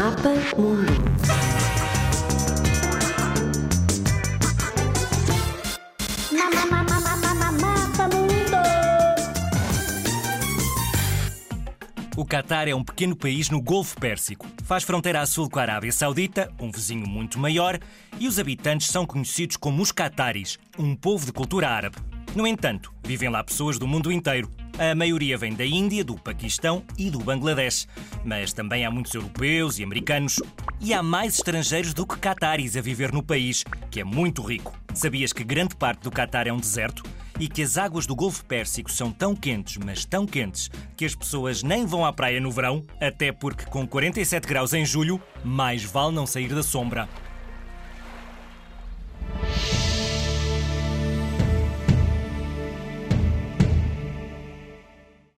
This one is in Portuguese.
Mapa Mundo. Mapa Mundo. O Catar é um pequeno país no Golfo Pérsico. Faz fronteira a sul com a Arábia Saudita, um vizinho muito maior, e os habitantes são conhecidos como os Cataris, um povo de cultura árabe. No entanto, vivem lá pessoas do mundo inteiro. A maioria vem da Índia, do Paquistão e do Bangladesh. Mas também há muitos europeus e americanos. E há mais estrangeiros do que cataris a viver no país, que é muito rico. Sabias que grande parte do Catar é um deserto? E que as águas do Golfo Pérsico são tão quentes, mas tão quentes, que as pessoas nem vão à praia no verão, até porque com 47 graus em julho, mais vale não sair da sombra.